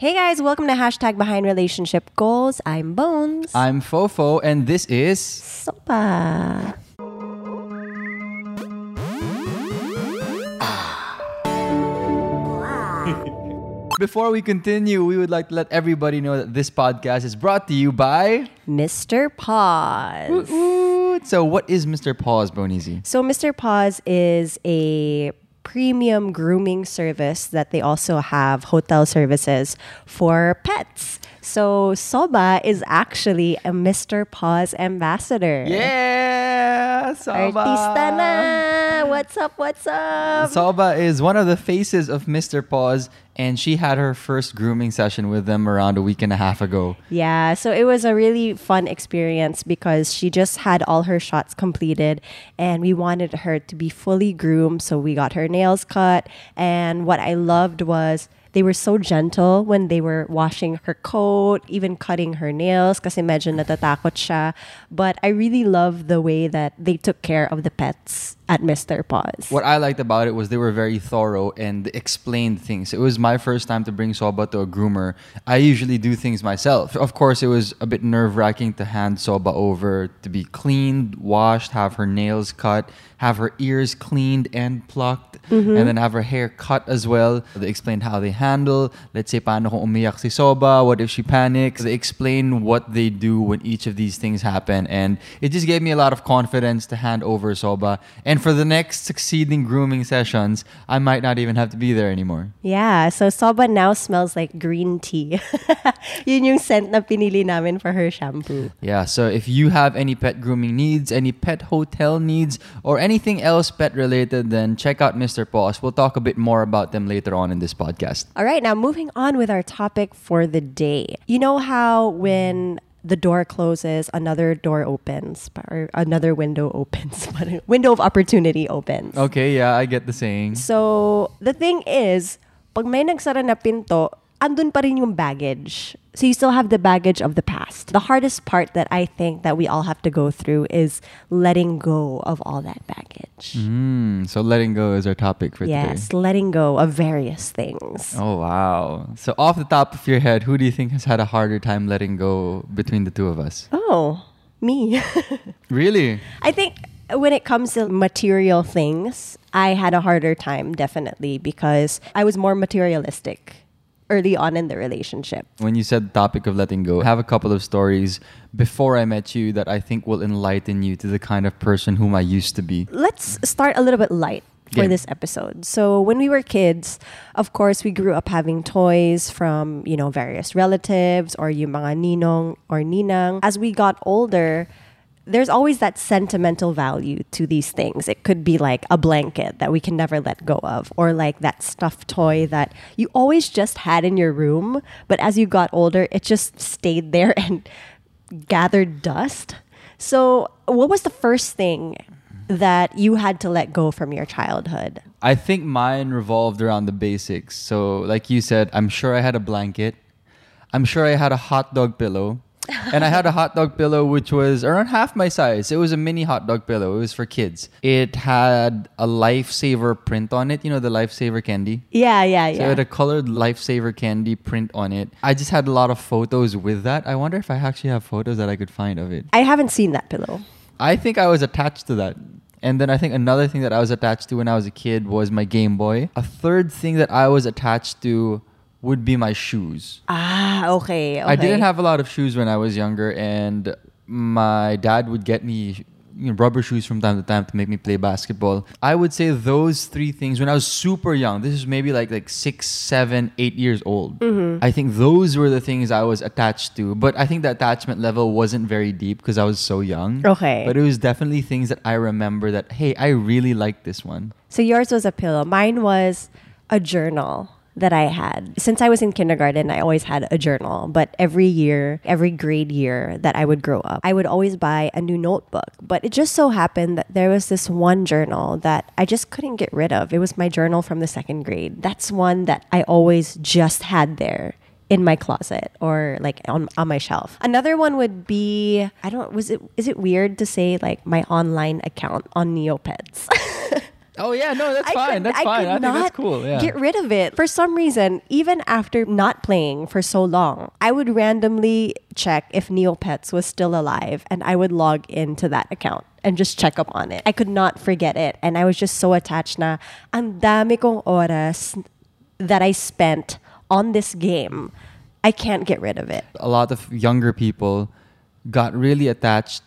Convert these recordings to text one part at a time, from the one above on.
Hey guys, welcome to hashtag Behind Relationship Goals. I'm Bones. I'm Fofo, and this is. Soba. Before we continue, we would like to let everybody know that this podcast is brought to you by. Mr. Paws. Ooh, so, what is Mr. Paws, Bonizi? So, Mr. Paws is a premium grooming service that they also have hotel services for pets. So, Soba is actually a Mr. Paws ambassador. Yeah! Soba! Artista na! What's up? What's up? Soba is one of the faces of Mr. Paws, and she had her first grooming session with them around a week and a half ago. Yeah, so it was a really fun experience because she just had all her shots completed and we wanted her to be fully groomed. So we got her nails cut. And what I loved was they were so gentle when they were washing her coat, even cutting her nails kasi medyo natatakot siya. But I really love the way that they took care of the pets at Mr. Paws. What I liked about it was they were very thorough and explained things. It was my first time to bring Soba to a groomer. I usually do things myself. Of course, it was a bit nerve wracking to hand Soba over to be cleaned, washed, have her nails cut, have her ears cleaned and plucked, mm-hmm. and then have her hair cut as well. They explained how they handle. Let's say, paano kung umiyak si Soba? What if she panics? They explain what they do when each of these things happen. And it just gave me a lot of confidence to hand over Soba. And for the next succeeding grooming sessions, I might not even have to be there anymore. Yeah, so Soba now smells like green tea. Yun yung scent na pinili namin for her shampoo. Yeah, so if you have any pet grooming needs, any pet hotel needs, or anything else pet related, then check out Mr. Paws. We'll talk a bit more about them later on in this podcast. All right, now moving on with our topic for the day. You know how when the door closes, another door opens, or another window opens, window of opportunity opens. Okay, yeah, I get the saying. So, the thing is, pag may nagsara na pinto, andun pa rin yung baggage. So you still have the baggage of the past. The hardest part that I think that we all have to go through is letting go of all that baggage. Mm, so letting go is our topic for Yes, today. Yes, letting go of various things. Oh wow. So off the top of your head, who do you think has had a harder time letting go between the two of us? Oh, me. Really? I think when it comes to material things, I had a harder time definitely because I was more materialistic early on in the relationship. When you said topic of letting go, I have a couple of stories before I met you that I think will enlighten you to the kind of person whom I used to be. Let's start a little bit light for Game. this episode. So when we were kids, of course, we grew up having toys from, you know, various relatives or yung mga ninong or ninang. As we got older, there's always that sentimental value to these things. It could be like a blanket that we can never let go of, or like that stuffed toy that you always just had in your room, but as you got older, it just stayed there and gathered dust. So, what was the first thing that you had to let go from your childhood? I think mine revolved around the basics. So, like you said, I'm sure I had a blanket. I'm sure I had a hot dog pillow. And I had a hot dog pillow which was around half my size. It was a mini hot dog pillow. It was for kids. It had a lifesaver print on it. You know the lifesaver candy? Yeah, yeah, yeah. So it had a colored lifesaver candy print on it. I just had a lot of photos with that. I wonder if I actually have photos that I could find of it. I haven't seen that pillow. I think I was attached to that. And then I think another thing that I was attached to when I was a kid was my Game Boy. A third thing that I was attached to would be my shoes. Ah, okay, okay. I didn't have a lot of shoes when I was younger, and my dad would get me you know, rubber shoes from time to time to make me play basketball. I would say those three things when I was super young. This is maybe like like six, seven, eight years old. Mm-hmm. I think those were the things I was attached to. But I think the attachment level wasn't very deep because I was so young. Okay. But it was definitely things that I remember that hey, I really like this one. So yours was a pillow. Mine was a journal that I had. Since I was in kindergarten, I always had a journal. But every year, every grade year that I would grow up, I would always buy a new notebook. But it just so happened that there was this one journal that I just couldn't get rid of. It was my journal from the second grade. That's one that I always just had there in my closet or like on, on my shelf. Another one would be I don't was it is it weird to say like my online account on Neopets? Oh yeah, no, that's I fine. could- that's I fine. I think that's cool. Yeah. Get rid of it. For some reason, even after not playing for so long, I would randomly check if Neopets was still alive and I would log into that account and just check up on it. I could not forget it. And I was just so attached na ang dami kong oras that I spent on this game. I can't get rid of it. a lot of younger people got really attached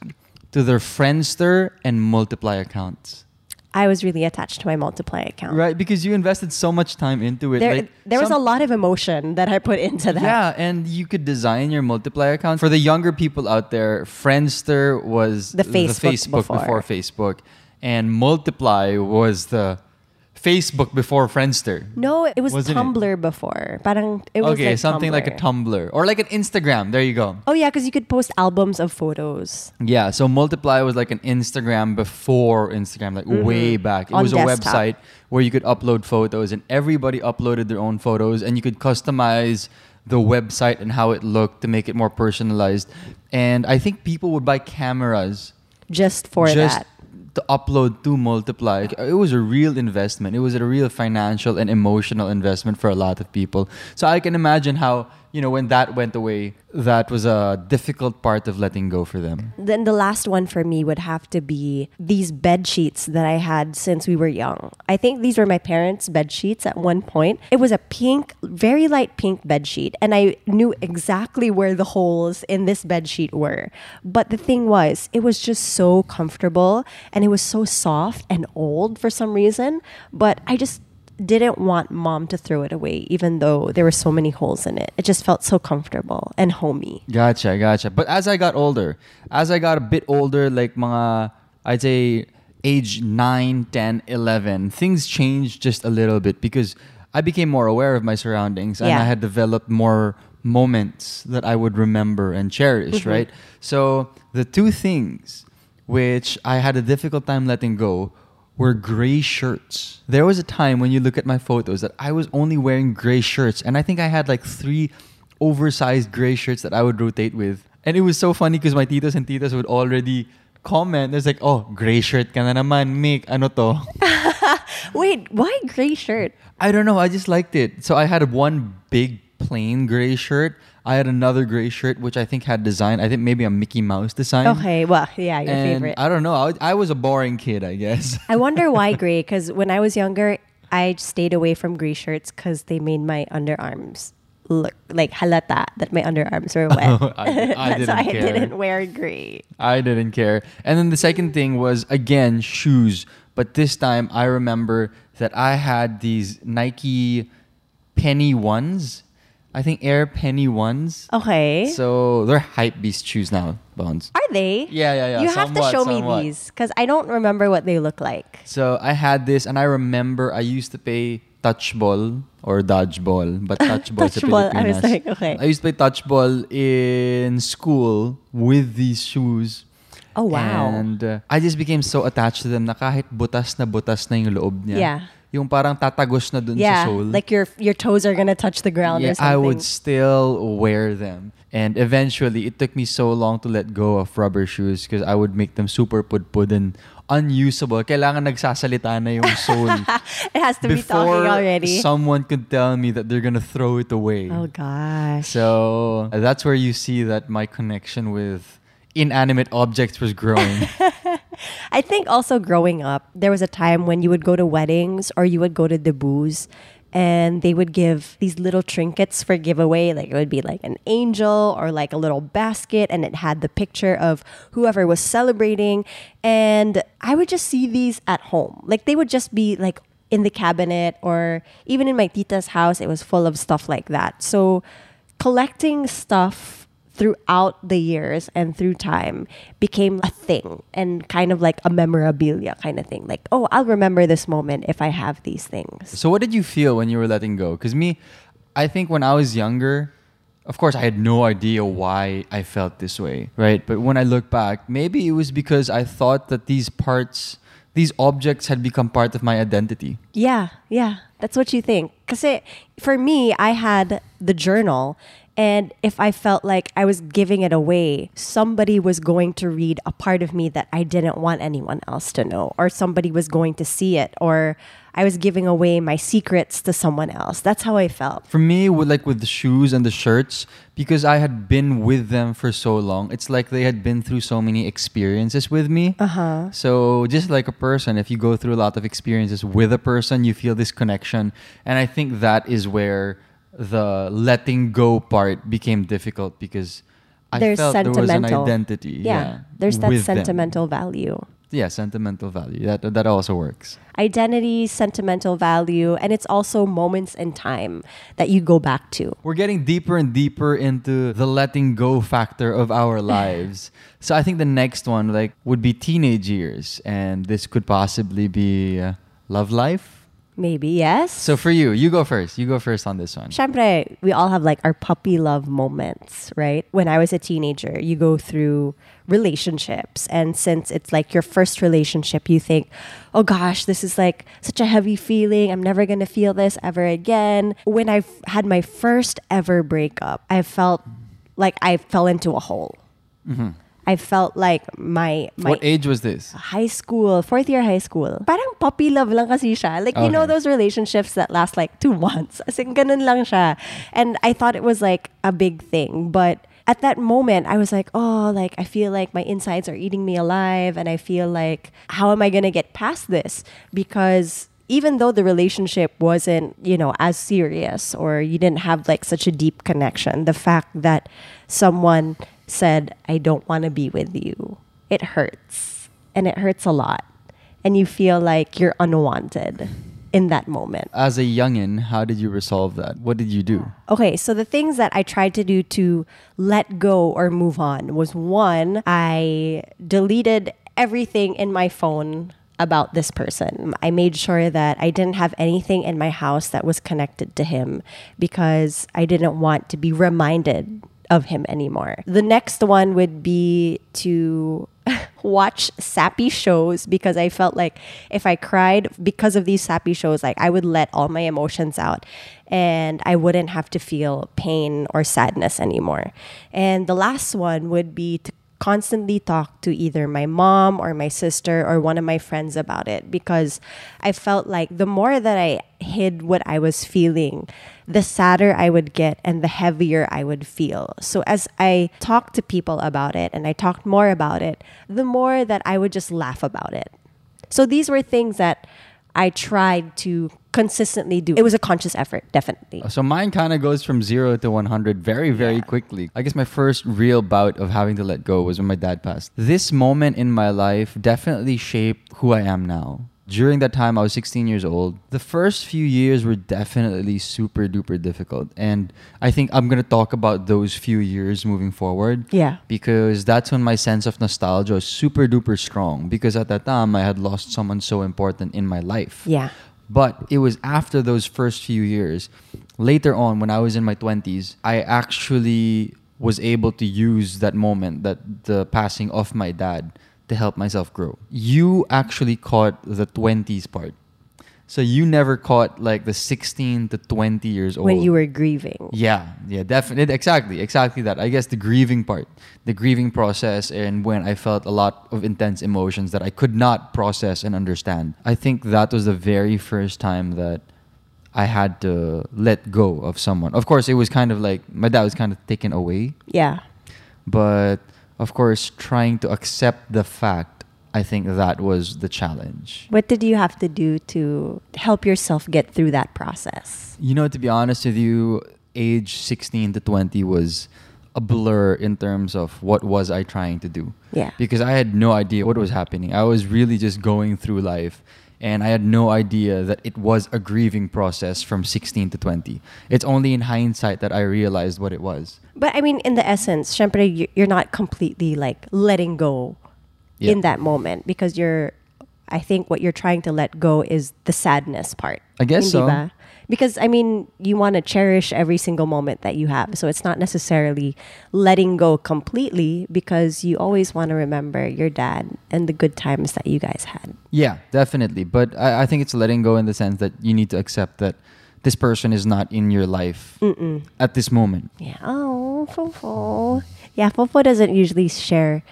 to their Friendster and Multiply accounts. I was really attached to my multiply account. Right? Because you invested so much time into it. There, like, there was a lot of emotion that I put into that. Yeah, and you could design your multiply account. For the younger people out there, Friendster was The Facebook Facebook before. before Facebook, and Multiply was the Facebook before Friendster. No, it was Wasn't it? Tumblr before. Parang it was okay, like something like a Tumblr or like an Instagram. There you go. Oh yeah, because you could post albums of photos. Yeah, so Multiply was like an Instagram before Instagram, like way back. It Mm-hmm. On was a website where you could upload photos and everybody uploaded their own photos and you could customize the website and how it looked to make it more personalized. And I think people would buy cameras Just for just that. To upload to Multiply. It was a real investment. It was a real financial and emotional investment for a lot of people. So I can imagine how, you know, when that went away, that was a difficult part of letting go for them. Then the last one for me would have to be these bed sheets that I had since we were young. I think these were my parents' bed sheets at one point. It was a pink, very light pink bed sheet, and I knew exactly where the holes in this bed sheet were. But the thing was, it was just so comfortable and it was so soft and old for some reason. But I just didn't want mom to throw it away, even though there were so many holes in it. It just felt so comfortable and homey. Gotcha, gotcha. But as I got older, as I got a bit older, like mga, I'd say age 9, 10, 11, things changed just a little bit because I became more aware of my surroundings and I had developed more moments that I would remember and cherish, mm-hmm. right? So the two things which I had a difficult time letting go were gray shirts. There was a time when you look at my photos that I was only wearing gray shirts, and I think I had like three oversized gray shirts that I would rotate with. And it was so funny because my titos and titas would already comment. There's like, oh, gray shirt ka na naman, Mick. Ano to? Wait, why gray shirt? I don't know. I just liked it. So I had one big plain gray shirt. I had another gray shirt which I think had design. I think maybe a Mickey Mouse design. Okay, well, yeah, your and favorite. I don't know. I, I was a boring kid, I guess. I wonder why gray, because when I was younger, I stayed away from gray shirts because they made my underarms look like halata that my underarms were wet. I- I That's why I didn't wear gray. I didn't care. And then the second thing was again shoes, but this time I remember that I had these Nike Penny ones. I think Air Penny ones. Okay. So they're hype beast shoes now, Bones. Are they? Yeah, yeah, yeah, You have to show somewhat. me these because I don't remember what they look like. So I had this, and I remember I used to play touch ball or dodgeball, but touch ball sa Touchball, I was like, okay. I used to play touch ball in school with these shoes. Oh, wow. And uh, I just became so attached to them na kahit butas na butas na yung loob niya. Yeah. Yung parang tatagos na dun yeah, sa sole. like your your toes are gonna touch the ground yeah, or something. I would still wear them. And eventually, it took me so long to let go of rubber shoes because I would make them super pudpud and unusable. Kailangan nagsasalita na yung sole. it has to be talking before already. someone could tell me that they're gonna throw it away. oh gosh. So that's where you see that my connection with inanimate objects was growing. I think also growing up, there was a time when you would go to weddings or you would go to the debuts and they would give these little trinkets for giveaway. Like it would be like an angel or like a little basket and it had the picture of whoever was celebrating. And I would just see these at home. Like they would just be like in the cabinet or even in my tita's house, it was full of stuff like that. So collecting stuff throughout the years and through time became a thing and kind of like a memorabilia kind of thing. Like, oh, I'll remember this moment if I have these things. so what did you feel when you were letting go? Because me, I think when I was younger, of course, I had no idea why I felt this way, right? But when I look back, maybe it was because I thought that these parts, these objects had become part of my identity. Yeah, yeah, that's what you think. Because for me, I had the journal And if I felt like I was giving it away, somebody was going to read a part of me that I didn't want anyone else to know, or somebody was going to see it, or I was giving away my secrets to someone else. That's how I felt. For me, with like with the shoes and the shirts, because I had been with them for so long, it's like they had been through so many experiences with me. Uh huh. So just like a person, if you go through a lot of experiences with a person, you feel this connection, and I think that is where the letting go part became difficult because I There's felt there was an sentimental. identity. Yeah. There's that with them. sentimental value. Yeah, sentimental value. That that also works. Identity, sentimental value, and it's also moments in time that you go back to. We're getting deeper and deeper into the letting go factor of our lives. so I think the next one like would be teenage years, and this could possibly be uh, love life. Maybe, yes. So for you, you go first. You go first on this one. Syempre, we all have like our puppy love moments, right? When I was a teenager, you go through relationships. And since it's like your first relationship, you think, oh gosh, this is like such a heavy feeling. I'm never going to feel this ever again. When I had my first ever breakup, I felt like I fell into a hole. Mm-hmm. I felt like my, my what age was this? high school, fourth year high school. Parang puppy love lang kasi siya. Like, you know those relationships that last like two months. As in, ganun lang siya. And I thought it was like a big thing. But at that moment, I was like, oh, like, I feel like my insides are eating me alive. And I feel like, how am I going to get past this? Because even though the relationship wasn't, you know, as serious or you didn't have like such a deep connection, the fact that someone said, I don't want to be with you, it hurts. And it hurts a lot. And you feel like you're unwanted in that moment. As a youngin, how did you resolve that? What did you do? Okay, so the things that I tried to do to let go or move on was one, I deleted everything in my phone about this person. I made sure that I didn't have anything in my house that was connected to him because I didn't want to be reminded of him anymore. The next one would be to watch sappy shows because I felt like if I cried because of these sappy shows, like I would let all my emotions out and I wouldn't have to feel pain or sadness anymore. And the last one would be to constantly talk to either my mom or my sister or one of my friends about it because I felt like the more that I hid what I was feeling, the sadder I would get and the heavier I would feel. So as I talked to people about it and I talked more about it, the more that I would just laugh about it. So these were things that I tried to consistently do. It was a conscious effort, definitely. So mine kind of goes from zero to 100 very, very Yeah. quickly. I guess my first real bout of having to let go was when my dad passed. This moment in my life definitely shaped who I am now. During that time, I was 16 years old. The first few years were definitely super duper difficult. And I think I'm going to talk about those few years moving forward. Yeah. Because that's when my sense of nostalgia was super duper strong. Because at that time, I had lost someone so important in my life. Yeah. But it was after those first few years, later on when I was in my 20s, I actually was able to use that moment, that the passing of my dad, to help myself grow. You actually caught the 20s part. So you never caught like the 16 to 20 years old. When you were grieving. Yeah, yeah, definitely. Exactly, exactly that. I guess the grieving part, the grieving process, and when I felt a lot of intense emotions that I could not process and understand. I think that was the very first time that I had to let go of someone. Of course, it was kind of like my dad was kind of taken away, Yeah. but of course, trying to accept the fact, I think that was the challenge. What did you have to do to help yourself get through that process? You know, to be honest with you, age 16 to 20 was a blur in terms of what was I trying to do. Yeah. Because I had no idea what was happening. I was really just going through life and I had no idea that it was a grieving process from 16 to 20. It's only in hindsight that I realized what it was. But I mean, in the essence, syempre, you- you're not completely like letting go Yeah. in that moment because you're, I think what you're trying to let go is the sadness part. I guess so. ba? Because I mean, you want to cherish every single moment that you have. So it's not necessarily letting go completely because you always want to remember your dad and the good times that you guys had. Yeah, definitely. But I, I think it's letting go in the sense that you need to accept that this person is not in your life at this moment. Yeah. Oh, Fofo. Yeah, Fofo doesn't usually share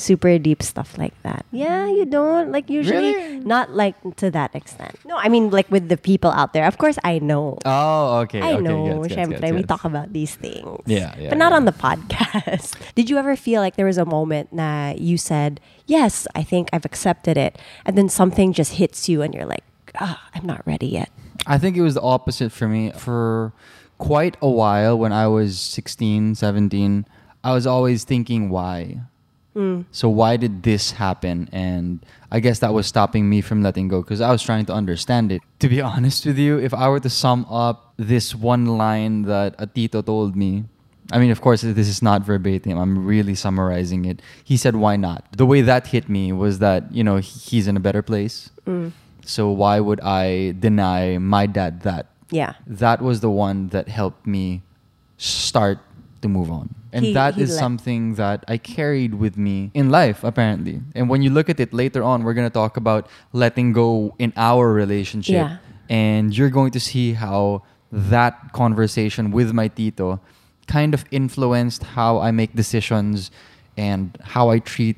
super deep stuff like that. Yeah, you don't like usually Really? not like to that extent. No, I mean like with the people out there. Of course, I know. Oh, okay. I okay, know, gets, gets, syempre, gets, we talk about these things. Yeah, yeah, But not yeah. on the podcast. Did you ever feel like there was a moment that you said, yes, I think I've accepted it. And then something just hits you and you're like, ah, I'm not ready yet. I think it was the opposite for me. For quite a while when I was 16, 17, I was always thinking why. Mm. So why did this happen? And I guess that was stopping me from letting go because I was trying to understand it. To be honest with you, if I were to sum up this one line that Atito told me, I mean, of course, this is not verbatim. I'm really summarizing it. He said, "Why not?" The way that hit me was that you know he's in a better place. Mm. So why would I deny my dad that? Yeah. That was the one that helped me start to move on. And He- that he is let- something that I carried with me in life, apparently. And when you look at it later on, we're going to talk about letting go in our relationship. Yeah. And you're going to see how that conversation with my tito kind of influenced how I make decisions and how I treat,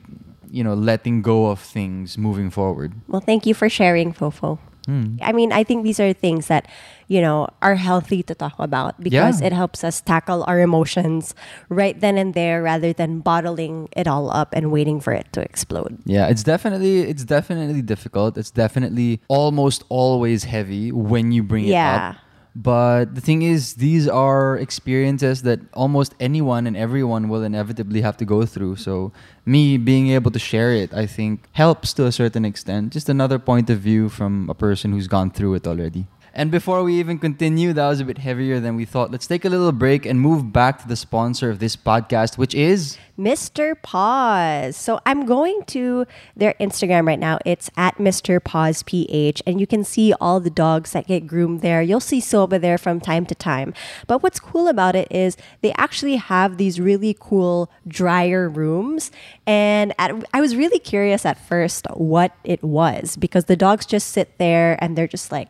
you know, letting go of things moving forward. Well, thank you for sharing, Fofo. Hmm. I mean, I think these are things that, you know, are healthy to talk about because Yeah. it helps us tackle our emotions right then and there rather than bottling it all up and waiting for it to explode. Yeah, it's definitely it's definitely difficult. It's definitely almost always heavy when you bring it Yeah. up. But the thing is, these are experiences that almost anyone and everyone will inevitably have to go through. So, me being able to share it, I think, helps to a certain extent. Just another point of view from a person who's gone through it already. And before we even continue, that was a bit heavier than we thought. Let's take a little break and move back to the sponsor of this podcast, which is. Mr. Paws. So I'm going to their Instagram right now. It's at Mr. Paws PH, and you can see all the dogs that get groomed there. You'll see Soba there from time to time. But what's cool about it is they actually have these really cool dryer rooms. And at, I was really curious at first what it was because the dogs just sit there and they're just like,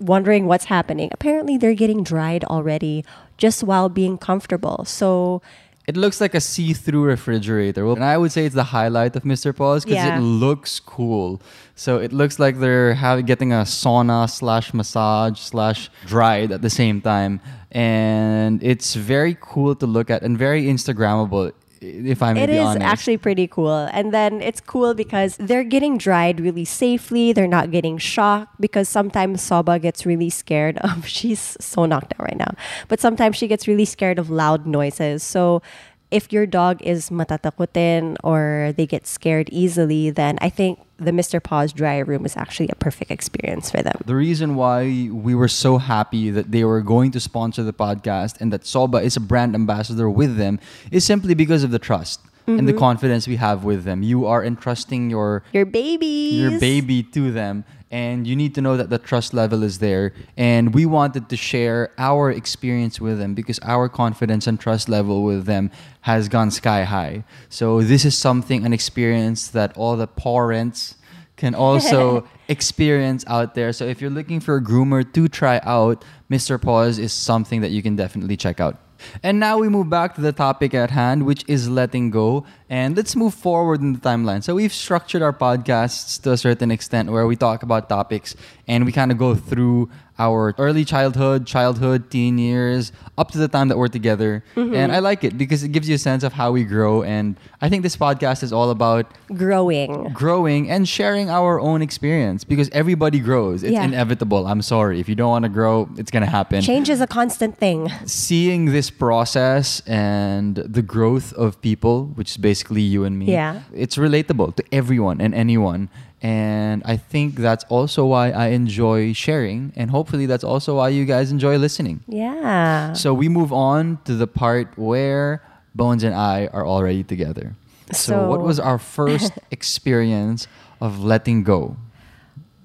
wondering what's happening. Apparently, they're getting dried already just while being comfortable. So, It looks like a see-through refrigerator. Well, and I would say it's the highlight of Mr. Paws because Yeah. it looks cool. So it looks like they're having getting a sauna slash massage slash dried at the same time, and it's very cool to look at and very Instagrammable. If I may It be is honest. actually pretty cool. And then it's cool because they're getting dried really safely. They're not getting shocked because sometimes Soba gets really scared of she's so knocked out right now. But sometimes she gets really scared of loud noises. So if your dog is matatakutin or they get scared easily, then I think the Mr. Paws dry room is actually a perfect experience for them. The reason why we were so happy that they were going to sponsor the podcast and that Soba is a brand ambassador with them is simply because of the trust and the mm-hmm. confidence we have with them. You are entrusting your Your babies. your baby to them and you need to know that the trust level is there. And we wanted to share our experience with them because our confidence and trust level with them has gone sky high. So this is something an experience that all the parents can also experience out there. So if you're looking for a groomer to try out mr paws is something that you can definitely check out and now we move back to the topic at hand, which is letting go. And let's move forward in the timeline. So we've structured our podcasts to a certain extent where we talk about topics and we kind of go through our early childhood, childhood, teen years, up to the time that we're together. Mm-hmm. And I like it because it gives you a sense of how we grow. And I think this podcast is all about growing. growing and sharing our own experience because everybody grows. It's Yeah. inevitable. I'm sorry. If you don't want to grow, it's going to happen Change is a constant thing. seeing this process and the growth of people, which is basically you and me, Yeah. it's relatable to everyone and anyone. And I think that's also why I enjoy sharing. And hopefully, that's also why you guys enjoy listening. Yeah. So, we move on to the part where Bones and I are already together. So, what was our first experience of letting go?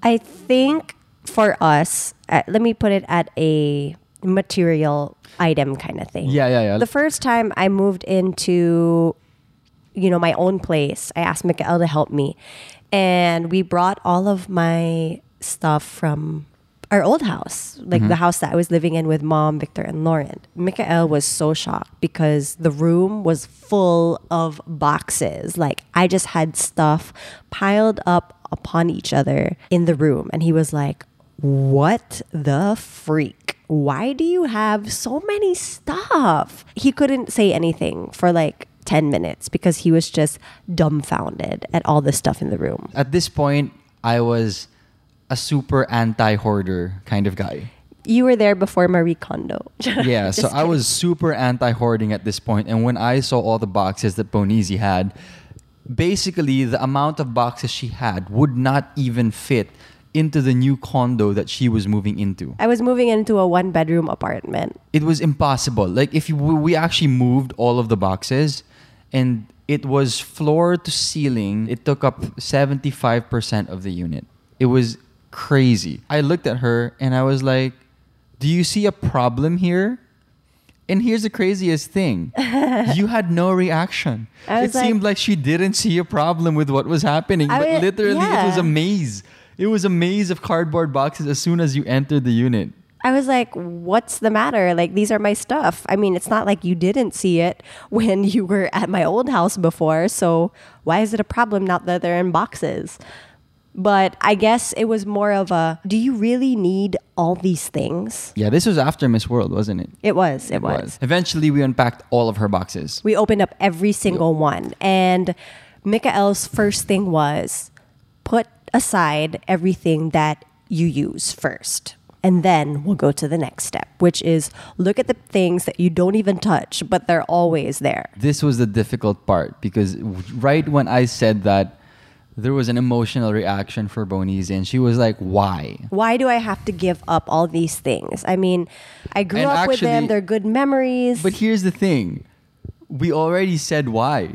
I think for us, uh, let me put it at a material item kind of thing. Yeah, yeah, yeah. The first time I moved into, you know, my own place, I asked Mikael to help me, and we brought all of my stuff from our old house, like the mm-hmm. house that I was living in with mom, Victor, and Lauren. Mikael was so shocked because the room was full of boxes. Like I just had stuff piled up upon each other in the room. And he was like, What the freak? Why do you have so many stuff? He couldn't say anything for like 10 minutes because he was just dumbfounded at all the stuff in the room. At this point, I was a super anti-hoarder kind of guy. You were there before Marie Kondo. Yeah, so Just I was super anti-hoarding at this point. point, and when I saw all the boxes that Bonizi had, basically the amount of boxes she had would not even fit into the new condo that she was moving into. I was moving into a one bedroom apartment. It was impossible. Like if we actually moved all of the boxes, and it was floor to ceiling. It took up seventy-five percent of the unit. It was crazy. I looked at her and I was like, "Do you see a problem here?" And here's the craziest thing. you had no reaction. It like- seemed like she didn't see a problem with what was happening. I but was- literally it was a maze. It was a maze of cardboard boxes as soon as you entered the unit. I was like, what's the matter? Like, these are my stuff. I mean, it's not like you didn't see it when you were at my old house before. So, why is it a problem now that they're in boxes? But I guess it was more of a do you really need all these things? Yeah, this was after Miss World, wasn't it? It was. It, was. Eventually, we unpacked all of her boxes. We opened up every single one. And Mikael's first thing was put aside everything that you use first. And then we'll go to the next step, which is look at the things that you don't even touch, but they're always there. This was the difficult part because right when I said that, there was an emotional reaction for Bonizi, and she was like, "Why?" Why do I have to give up all these things? I mean, I grew And up with them, they're good memories. But here's the thing: we already said why.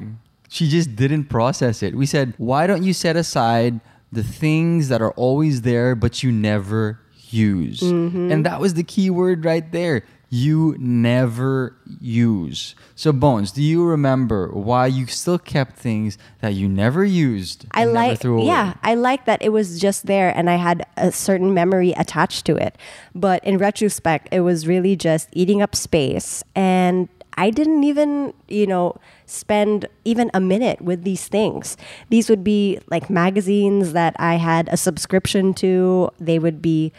She just didn't process it. We said, "Why don't you set aside the things that are always there but you never use?" Mm-hmm. And that was the key word right there. You never use. So, Bones, do you remember why you still kept things that you never used? I like, threw away? yeah, I like that it was just there and I had a certain memory attached to it. But in retrospect, it was really just eating up space. And I didn't even, you know, spend even a minute with these things. These would be like magazines that I had a subscription to, they would be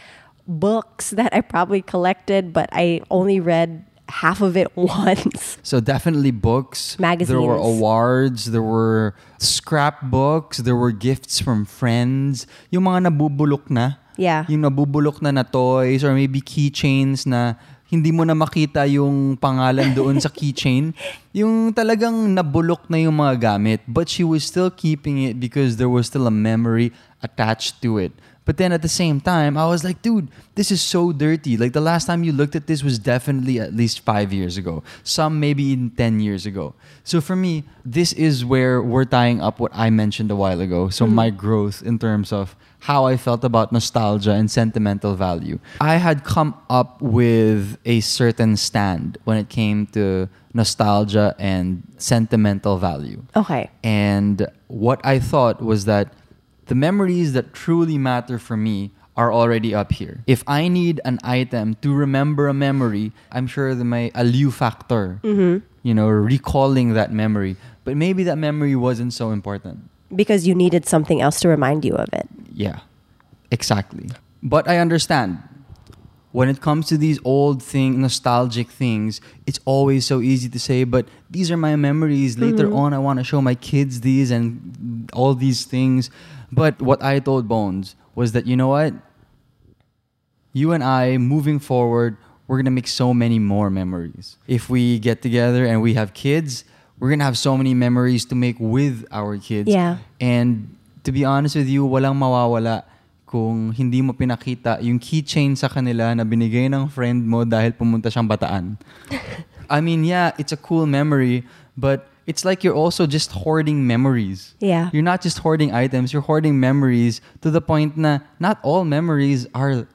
books that I probably collected, but I only read half of it once. So definitely books. Magazines. There were awards. There were scrapbooks. There were gifts from friends. Yung mga nabubulok na. Yeah. Yung nabubulok na na toys or maybe keychains na hindi mo na makita yung pangalan doon sa keychain. Yung talagang nabulok na yung mga gamit. But she was still keeping it because there was still a memory attached to it. But then at the same time, I was like, dude, this is so dirty. Like the last time you looked at this was definitely at least five years ago. Some maybe even 10 years ago. So for me, this is where we're tying up what I mentioned a while ago. So mm-hmm. my growth in terms of how I felt about nostalgia and sentimental value. I had come up with a certain stand when it came to nostalgia and sentimental value. Okay. And what I thought was that the memories that truly matter for me are already up here. If I need an item to remember a memory, I'm sure the may aliu factor, mm-hmm. you know, recalling that memory. But maybe that memory wasn't so important. Because you needed something else to remind you of it. Yeah, exactly. But I understand when it comes to these old thing, nostalgic things, it's always so easy to say, but these are my memories. Later mm-hmm. on, I want to show my kids these and all these things. But what I told Bones was that, you know what? You and I, moving forward, we're going to make so many more memories. If we get together and we have kids, we're going to have so many memories to make with our kids. Yeah. And to be honest with you, walang mawawala kung hindi mo pinakita yung keychain sa kanila na binigay ng friend mo dahil pumunta siyang bataan. I mean, yeah, it's a cool memory, but it's like you're also just hoarding memories. Yeah. You're not just hoarding items, you're hoarding memories to the point na not all memories are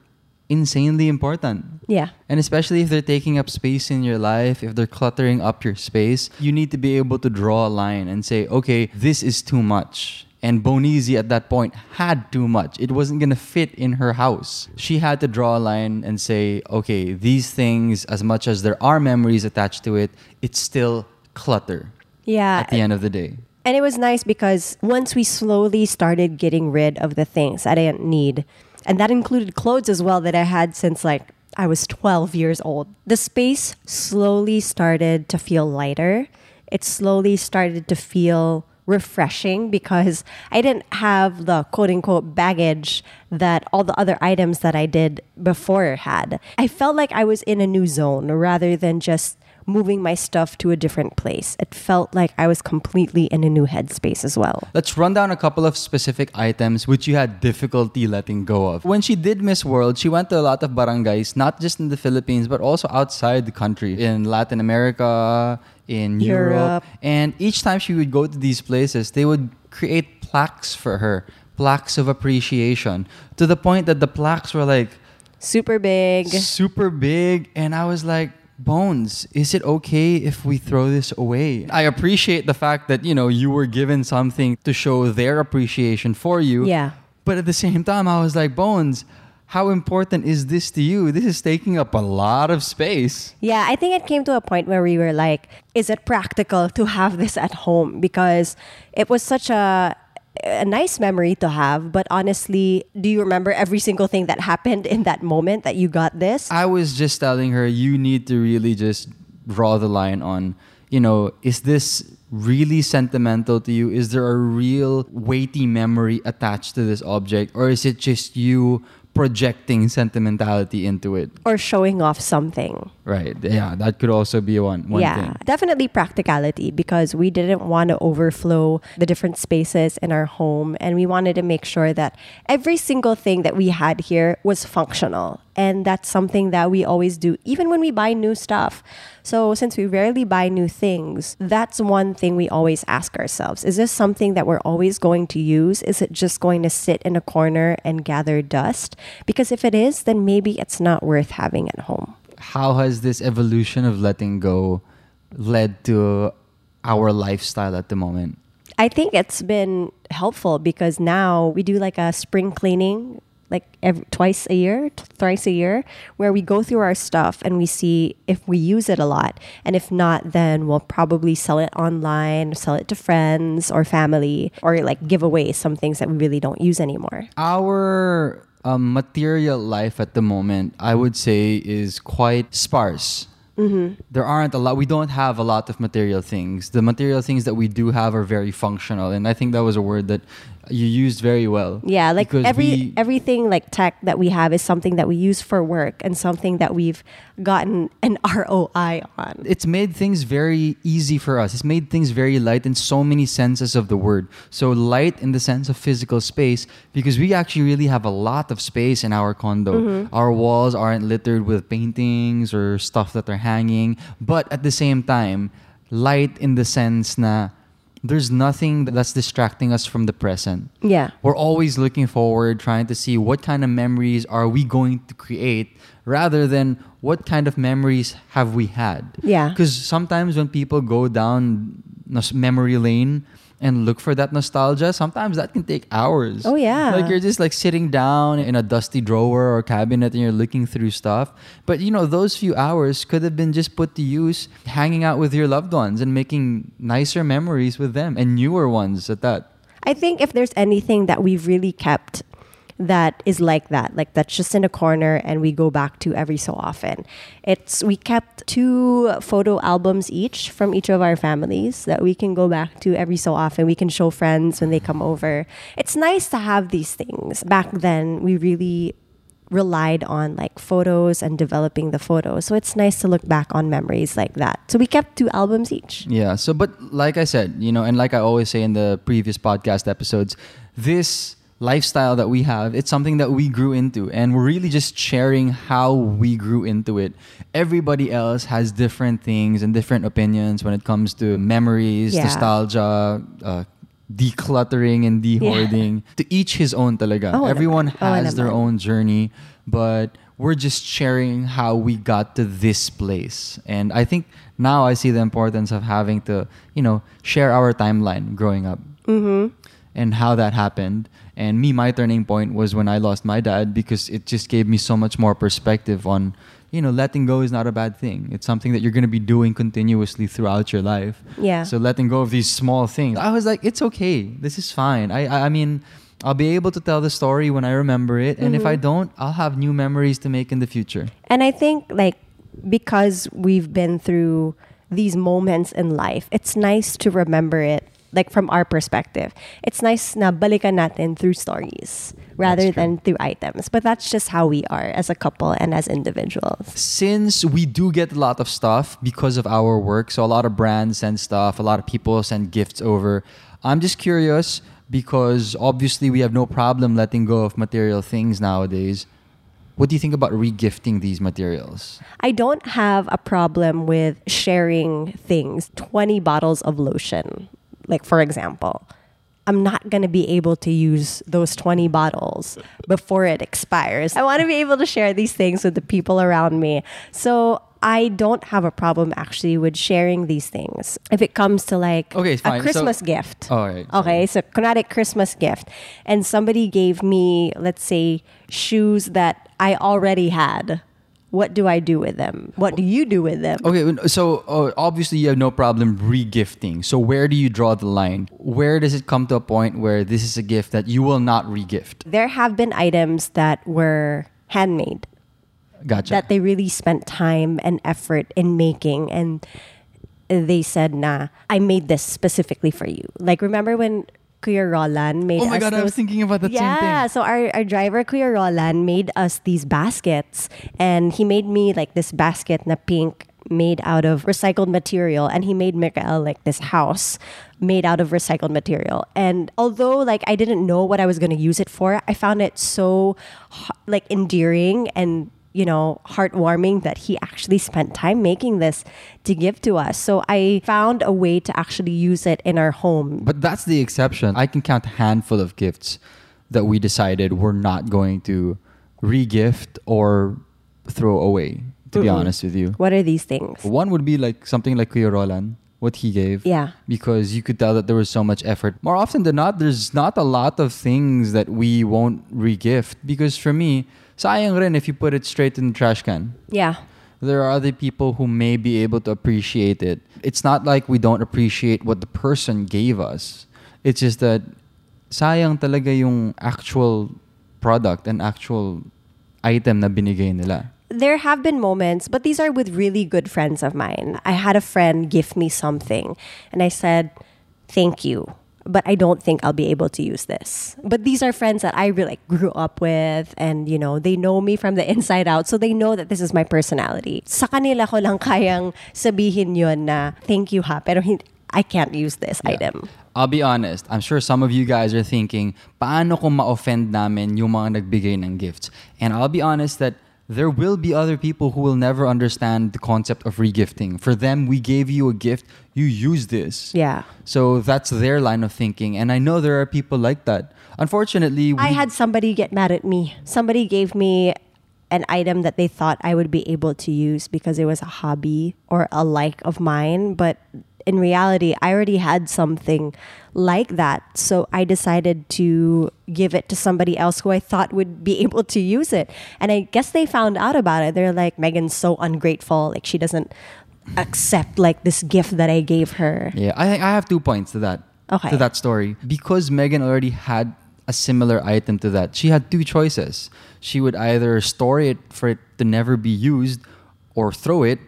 insanely important. Yeah. And especially if they're taking up space in your life, if they're cluttering up your space, you need to be able to draw a line and say, okay, this is too much. And Bonizi at that point had too much. It wasn't going to fit in her house. She had to draw a line and say, okay, these things, as much as there are memories attached to it, it's still clutter Yeah. at the end of the day. And it was nice because once we slowly started getting rid of the things I didn't need, and that included clothes as well that I had since like I was 12 years old, the space slowly started to feel lighter. It slowly started to feel refreshing because I didn't have the quote unquote baggage that all the other items that I did before had. I felt like I was in a new zone rather than just moving my stuff to a different place. It felt like I was completely in a new headspace as well. Let's run down a couple of specific items which you had difficulty letting go of. When she did Miss World, she went to a lot of barangays, not just in the Philippines, but also outside the country, in Latin America, in Europe. Europe. And each time she would go to these places, they would create plaques for her, plaques of appreciation, to the point that the plaques were like Super big. super big. And I was like, Bones, is it okay if we throw this away? I appreciate the fact that, you know, you were given something to show their appreciation for you. Yeah. But at the same time, I was like, Bones, how important is this to you? This is taking up a lot of space. Yeah, I think it came to a point where we were like, is it practical to have this at home? Because it was such a a nice memory to have, but honestly, do you remember every single thing that happened in that moment that you got this? I was just telling her, you need to really just draw the line on, you know, is this really sentimental to you? Is there a real weighty memory attached to this object? Or is it just you projecting sentimentality into it? or showing off something. Right. Yeah, that could also be one, one yeah, thing. definitely practicality because we didn't want to overflow the different spaces in our home and we wanted to make sure that every single thing that we had here was functional. And that's something that we always do, even when we buy new stuff. So, since we rarely buy new things, that's one thing we always ask ourselves Is this something that we're always going to use? Is it just going to sit in a corner and gather dust? Because if it is, then maybe it's not worth having at home. How has this evolution of letting go led to our lifestyle at the moment? I think it's been helpful because now we do like a spring cleaning like every, twice a year, t- thrice a year, where we go through our stuff and we see if we use it a lot. And if not, then we'll probably sell it online, sell it to friends or family, or like give away some things that we really don't use anymore. Our um, material life at the moment, I would say, is quite sparse. Mm-hmm. There aren't a lot. We don't have a lot of material things. The material things that we do have are very functional, and I think that was a word that you used very well. Yeah, like every we- everything like tech that we have is something that we use for work and something that we've gotten an ROI on. it's made things very easy for us. It's made things very light in so many senses of the word. So light in the sense of physical space because we actually really have a lot of space in our condo. Mm-hmm. Our walls aren't littered with paintings or stuff that are hanging, but at the same time, light in the sense na there's nothing that's distracting us from the present. Yeah. We're always looking forward, trying to see what kind of memories are we going to create rather than what kind of memories have we had. Yeah. Because sometimes when people go down memory lane and look for that nostalgia, sometimes that can take hours. Oh, yeah. Like you're just like sitting down in a dusty drawer or cabinet and you're looking through stuff. But you know, those few hours could have been just put to use hanging out with your loved ones and making nicer memories with them and newer ones at that. I think if there's anything that we've really kept that is like that, like that's just in a corner and we go back to every so often. It's we kept two photo albums each from each of our families that we can go back to every so often. We can show friends when they come over. It's nice to have these things. Back then, we really relied on like photos and developing the photos. So it's nice to look back on memories like that. So we kept two albums each. Yeah. So, but like I said, you know, and like I always say in the previous podcast episodes, this lifestyle that we have, it's something that we grew into, and we're really just sharing how we grew into it. Everybody else has different things and different opinions when it comes to memories, Yeah. nostalgia, uh, decluttering and dehoarding. To each his own talaga. Oo Everyone. Oo has their naman. own journey, but we're just sharing how we got to this place. And I think now I see the importance of having to, you know, share our timeline growing up. Mm-hmm. and how that happened. And me, my turning point was when I lost my dad because it just gave me so much more perspective on, you know, letting go is not a bad thing. It's something that you're going to be doing continuously throughout your life. Yeah. So letting go of these small things, I was like, it's okay. This is fine. I, I, I mean, I'll be able to tell the story when I remember it, and if I mm-hmm. don't, I'll have new memories to make in the future. And I think like because we've been through these moments in life, it's nice to remember it like from our perspective. It's nice na balikan natin through stories rather than through items. But that's just how we are as a couple and as individuals. since we do get a lot of stuff because of our work, so a lot of brands send stuff, a lot of people send gifts over. I'm just curious because obviously we have no problem letting go of material things nowadays. What do you think about regifting these materials? I don't have a problem with sharing things. 20 bottles of lotion, like for example. I'm not going to be able to use those 20 bottles before it expires. I want to be able to share these things with the people around me. So I don't have a problem actually with sharing these things. If it comes to like Okay, a So- Christmas gift. Oh, right. Okay, so kunwari Christmas gift. And somebody gave me, let's say, shoes that I already had. What do I do with them? What do you do with them? Okay, so uh, obviously you have no problem regifting. So where do you draw the line? Where does it come to a point where this is a gift that you will not regift? There have been items that were handmade Gotcha. that they really spent time and effort in making and they said nah i made this specifically for you like remember when Kuya Roland made oh my us god, I was thinking about that yeah, same thing. Yeah, so our, our driver Kuya Roland made us these baskets and he made me like this basket na pink made out of recycled material and he made Mikael like this house made out of recycled material and although like I didn't know what I was going to use it for I found it so like endearing and you know, heartwarming that he actually spent time making this to give to us. So I found a way to actually use it in our home. But that's the exception. I can count a handful of gifts that we decided we're not going to re-gift or throw away. To be Mm-mm. honest with you, What are these things? one would be like something like Kuya Roland, what he gave. Yeah. Because you could tell that there was so much effort. More often than not, there's not a lot of things that we won't re-gift. Because for me, sayang rin if you put it straight in the trash can. Yeah. there are other people who may be able to appreciate it. It's not like we don't appreciate what the person gave us. It's just that sayang talaga yung actual product and actual item na binigay nila. There have been moments, but these are with really good friends of mine. I had a friend gift me something, and I said, Thank you, but I don't think I'll be able to use this. But these are friends that I really like, grew up with, and you know, they know me from the inside out, so they know that this is my personality. Sa kanila ko lang kayang sabihin yun na, Thank you ha, pero I can't use this Yeah. item. I'll be honest. I'm sure some of you guys are thinking, paano kung ma-offend namin yung mga nagbigay ng gifts? And I'll be honest that there will be other people who will never understand the concept of regifting. For them, we gave you a gift, you use this. Yeah. So that's their line of thinking. And I know there are people like that. Unfortunately, we, I had somebody get mad at me. Somebody gave me an item that they thought I would be able to use because it was a hobby or a like of mine, but in reality, I already had something like that. So I decided to give it to somebody else who I thought would be able to use it. And I guess they found out about it. They're like, Megan's so ungrateful. Like, she doesn't accept like this gift that I gave her. Yeah, I, think I have two points to that. Okay. To that story. Because Megan already had a similar item to that, she had two choices. She would either store it for it to never be used or throw it,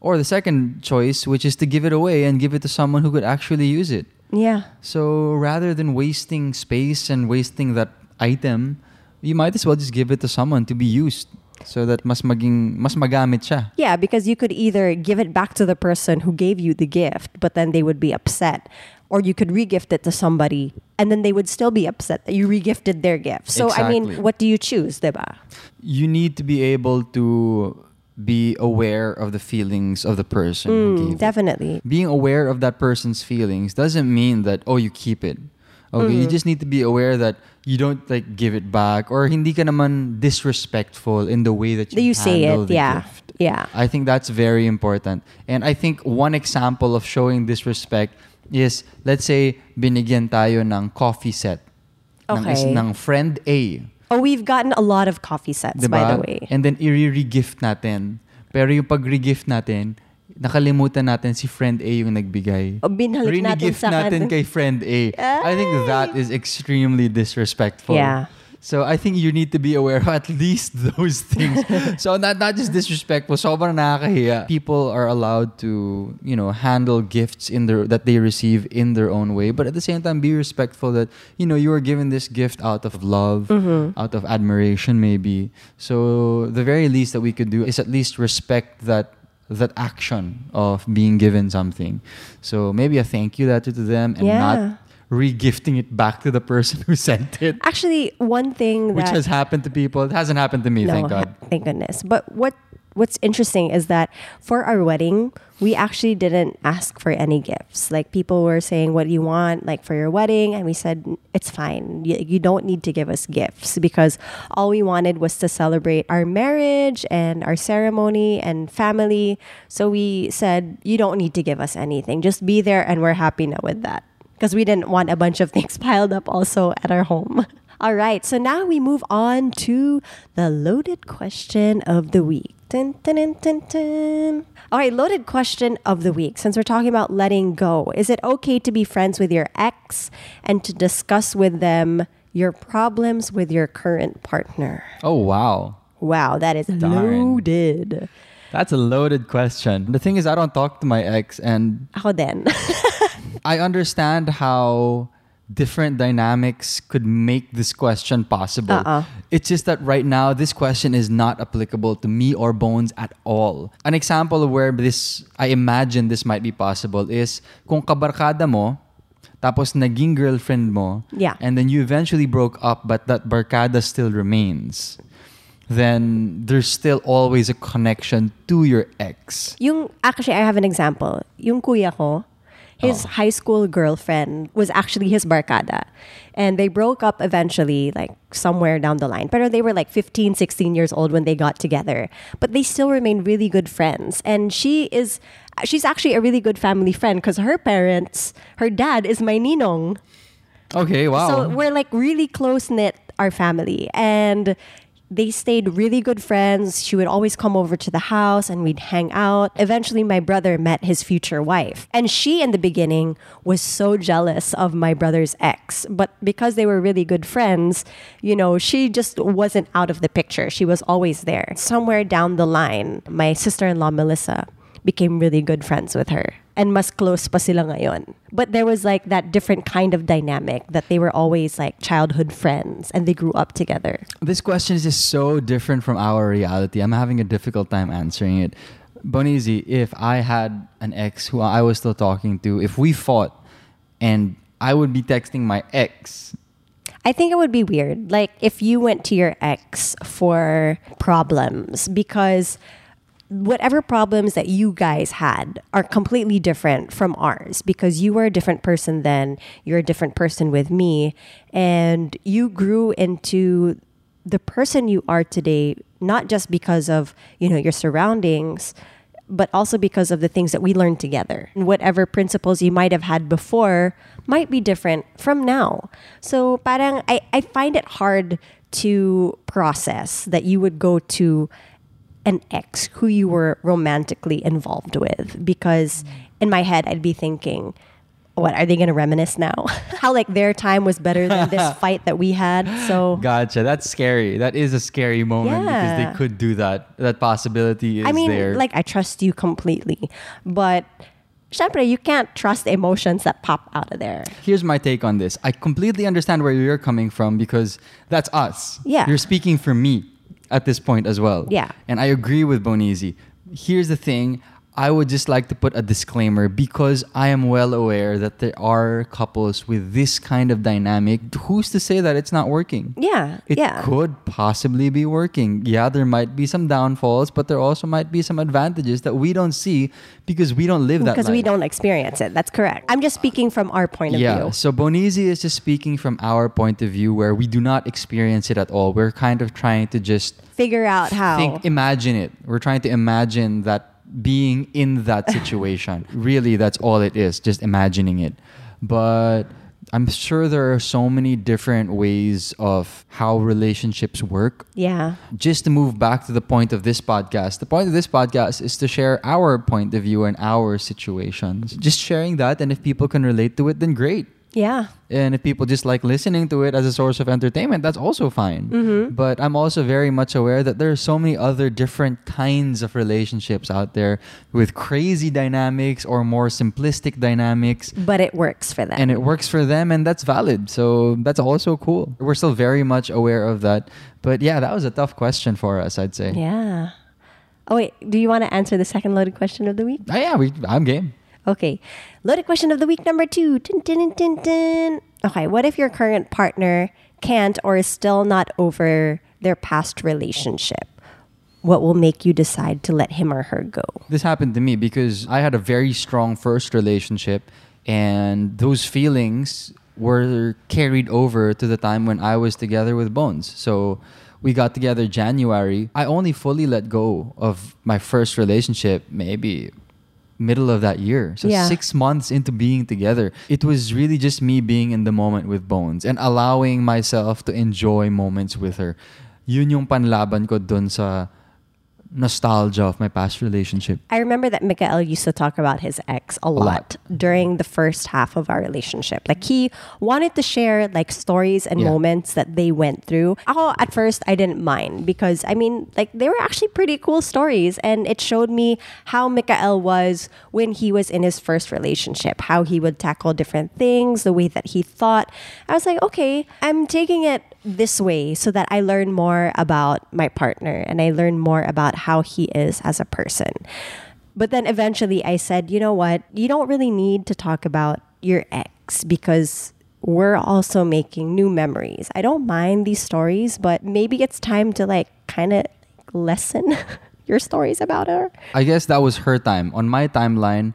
or the second choice, which is to give it away and give it to someone who could actually use it. Yeah. So rather than wasting space and wasting that item, you might as well just give it to someone to be used so that mas maging mas magamit siya. Yeah, because you could either give it back to the person who gave you the gift, but then they would be upset. Or you could regift it to somebody and then they would still be upset that you regifted their gift. So I mean, what do you choose, diba? you need to be able to be aware of the feelings of the person Mm, it. definitely. Being aware of that person's feelings doesn't mean that oh you keep it. Okay, you Mm-hmm. just need to be aware that you don't like give it back or hindi ka naman disrespectful in the way that you, you say it? Yeah. gift. Yeah. I think that's very important. And I think one example of showing disrespect is, let's say, binigyan tayo ng coffee set ng, is, ng friend A. Oh, we've gotten a lot of coffee sets, by Diba? the way. And then, i-re-gift natin. Pero yung pag-regift natin, nakalimutan natin si friend A yung nagbigay. O, binalik natin sa natin kay friend A. I think that is extremely disrespectful. Yeah. So I think you need to be aware of at least those things. so not not just disrespectful, sobrang nakakahiya. People are allowed to, you know, handle gifts in their that they receive in their own way, but at the same time be respectful that, you know, you are given this gift out of love, Mm-hmm. out of admiration maybe. So the very least that we could do is at least respect that that action of being given something. So maybe a thank you letter to them and Yeah. not re-gifting it back to the person who sent it. Actually, one thing that Which that has happened to people. It hasn't happened to me, No, thank God. Thank goodness. But what what's interesting is that for our wedding, we actually didn't ask for any gifts. Like people were saying, "What do you want like for your wedding?" And we said, "It's fine. You, you don't need to give us gifts because all we wanted was to celebrate our marriage and our ceremony and family." So we said, "You don't need to give us anything. Just be there and we're happy now with that." Because we didn't want a bunch of things piled up also at our home. All right, so now we move on to the loaded question of the week. Dun, dun, dun. All right, loaded question of the week. Since we're talking about letting go, is it okay to be friends with your ex and to discuss with them your problems with your current partner? Oh, wow. Wow, that is Darn. loaded. That's a loaded question. The thing is, I don't talk to my ex, and Ako din. I understand how different dynamics could make this question possible. Uh-uh. It's just that right now, this question is not applicable to me or Bones at all. An example of where this, I imagine this might be possible is kung kabarkada mo, tapos naging girlfriend mo, Yeah. and then you eventually broke up, but that barkada still remains. Then there's still always a connection to your ex. Yung actually I have an example. Yung kuya ko, his Oh. high school girlfriend was actually his barkada. And they broke up eventually like somewhere down the line. But they were like 15, 16 years old when they got together. But they still remain really good friends. And she is she's actually a really good family friend because her parents, her dad is my ninong. Okay, wow. So we're like really close knit, our family. And they stayed really good friends. She would always come over to the house and we'd hang out. Eventually, my brother met his future wife. And she, in the beginning, was so jealous of my brother's ex. But because they were really good friends, you know, she just wasn't out of the picture. She was always there. Somewhere down the line, my sister in law, Melissa, became really good friends with her. And mas close pa sila ngayon. But there was like that different kind of dynamic that they were always like childhood friends and they grew up together. This question is just so different from our reality. I'm having a difficult time answering it. Bonizi, if I had an ex who I was still talking to, if we fought and I would be texting my ex, I think it would be weird. Like if you went to your ex for problems because whatever problems that you guys had are completely different from ours because you were a different person then, you're a different person with me, and you grew into the person you are today not just because of, you know, your surroundings, but also because of the things that we learned together. And whatever principles you might have had before might be different from now. So parang I, I find it hard to process that you would go to an ex who you were romantically involved with because mm. in my head I'd be thinking what are they going to reminisce now how like their time was better than this fight that we had so gotcha. That's scary. That is a scary moment because they could do that. That possibility is I mean there. like I trust you completely but syempre, you can't trust the emotions that pop out of there Here's my take on this. I completely understand where you're coming from because that's us. Yeah. You're speaking for me at this point as well. Yeah. And I agree with Bonizi. Here's the thing. I would just like to put a disclaimer because I am well aware that there are couples with this kind of dynamic. Who's to say that it's not working? yeah It yeah could possibly be working. Yeah, there might be some downfalls, but there also might be some advantages that we don't see because we don't live that because we don't experience it that's correct i'm just speaking from our point of yeah, view so Bonizi is just speaking from our point of view where we do not experience it at all. We're kind of trying to just figure out how think, imagine it. We're trying to imagine that being in that situation. really, that's all it is, just imagining it. But I'm sure there are so many different ways of how relationships work. Yeah. Just to move back to the point of this podcast, the point of this podcast is to share our point of view and our situations. Just sharing that, and if people can relate to it, then great. Yeah. And if people just like listening to it as a source of entertainment, that's also fine. Mm-hmm. But I'm also very much aware that there are so many other different kinds of relationships out there with crazy dynamics or more simplistic dynamics. But it works for them. And it works for them, and that's valid. So that's also cool. We're still very much aware of that. But yeah, that was a tough question for us, I'd say. yeah. Oh wait, do you want to answer the second loaded question of the week? Ah, yeah, we, I'm game. Okay. Loaded question of the week number two. Dun, dun, dun. Okay. What if your current partner can't or is still not over their past relationship? What will make you decide to let him or her go? This happened to me because I had a very strong first relationship, and those feelings were carried over to the time when I was together with Bones. So we got together January. I only fully let go of my first relationship maybe middle of that year. So Yeah. 6 months into being together. It was really just me being in the moment with Bones and allowing myself to enjoy moments with her. Yun yung panlaban ko dun sa nostalgia of my past relationship. I remember that Mikael used to talk about his ex a lot, lot. during the first half of our relationship. Like he wanted to share like stories and Yeah. moments that they went through. Ako, at first I didn't mind because I mean like they were actually pretty cool stories and it showed me how Mikael was when he was in his first relationship, how he would tackle different things, the way that he thought. I was like, okay, I'm taking it this way so that I learn more about my partner and I learn more about how he is as a person. But then eventually I said, you know what? You don't really need to talk about your ex because we're also making new memories. I don't mind these stories, but maybe it's time to like kind of lessen your stories about her. I guess that was her time. On my timeline,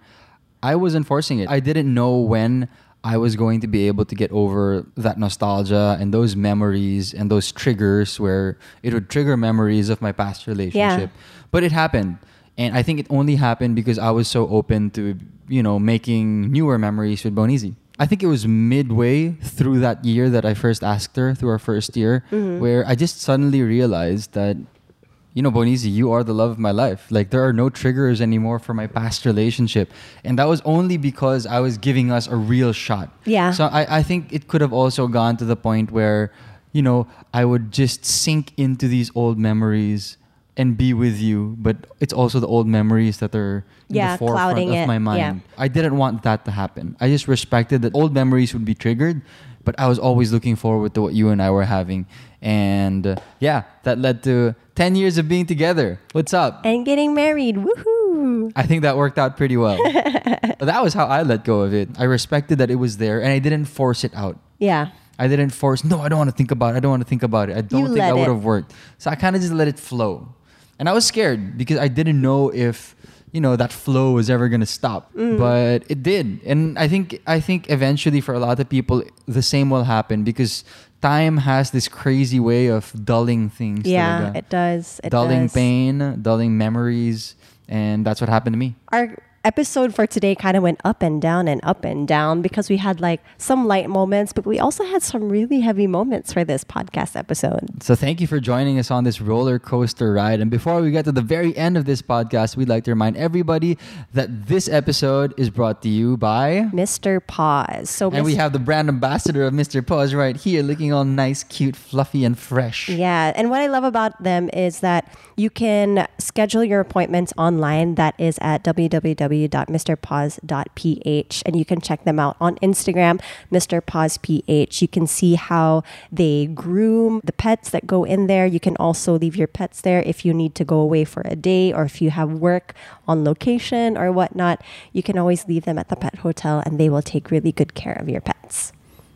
I was enforcing it. I didn't know when I was going to be able to get over that nostalgia and those memories and those triggers where it would trigger memories of my past relationship. But it happened. And I think it only happened because I was so open to, you know, making newer memories with Bonizi. I think it was midway through that year that I first asked her, through our first year, mm-hmm. where I just suddenly realized that you know, Bonizi, you are the love of my life. Like there are no triggers anymore for my past relationship. And that was only because I was giving us a real shot. Yeah. So I, I think it could have also gone to the point where, you know, I would just sink into these old memories and be with you, but it's also the old memories that are in Yeah, the forefront clouding of it. my mind. Yeah. I didn't want that to happen. I just respected that old memories would be triggered, but I was always looking forward to what you and I were having. And uh, yeah, that led to 10 years of being together. What's up? And getting married. Woohoo. I think that worked out pretty well. that was how I let go of it. I respected that it was there and I didn't force it out. Yeah. I didn't force, no, I don't want to think about it. I don't want to think about it. I don't You think that would have worked. So I kind of just let it flow. And I was scared because I didn't know if, you know, that flow was ever going to stop. Mm. But it did. And I think I think eventually for a lot of people the same will happen because time has this crazy way of dulling things. Yeah, talaga. it does. It dulling does. pain, dulling memories, and that's what happened to me. Our episode for today kind of went up and down and up and down because we had like some light moments, but we also had some really heavy moments for this podcast episode. So thank you for joining us on this roller coaster ride. And before we get to the very end of this podcast, we'd like to remind everybody that this episode is brought to you by Mr. Paws. So and we have the brand ambassador of Mr. Paws right here looking all nice, cute, fluffy, and fresh. Yeah, and what I love about them is that you can schedule your appointments online. That is at www.mrpaws.ph, and you can check them out on Instagram, Mr. Paws PH. You can see how they groom the pets that go in there. You can also leave your pets there if you need to go away for a day or if you have work on location or whatnot. You can always leave them at the pet hotel, and they will take really good care of your pets.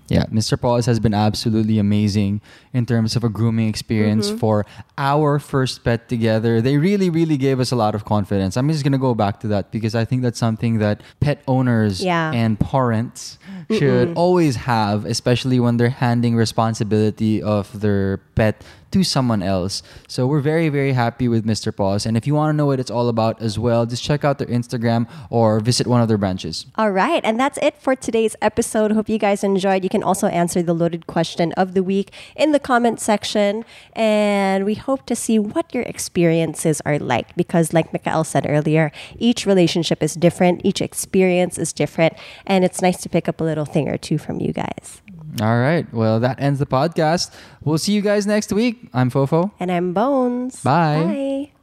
Yeah, Mr. Paws has been absolutely amazing in terms of a grooming experience Mm-hmm. for our first pet together, they really, really gave us a lot of confidence. I'm just gonna go back to that because I think that's something that pet owners Yeah. and parents should always have, especially when they're handing responsibility of their pet to someone else. So we're very, very happy with Mr. Paws. And if you want to know what it's all about as well, just check out their Instagram or visit one of their branches. All right, and that's it for today's episode. Hope you guys enjoyed. You can also answer the loaded question of the week in the comment section, and we hope to see what your experiences are like because, like Mikael said earlier, each relationship is different, each experience is different, and it's nice to pick up a little thing or two from you guys. All right. Well, that ends the podcast. We'll see you guys next week. I'm Fofo. And I'm Bones. Bye. Bye.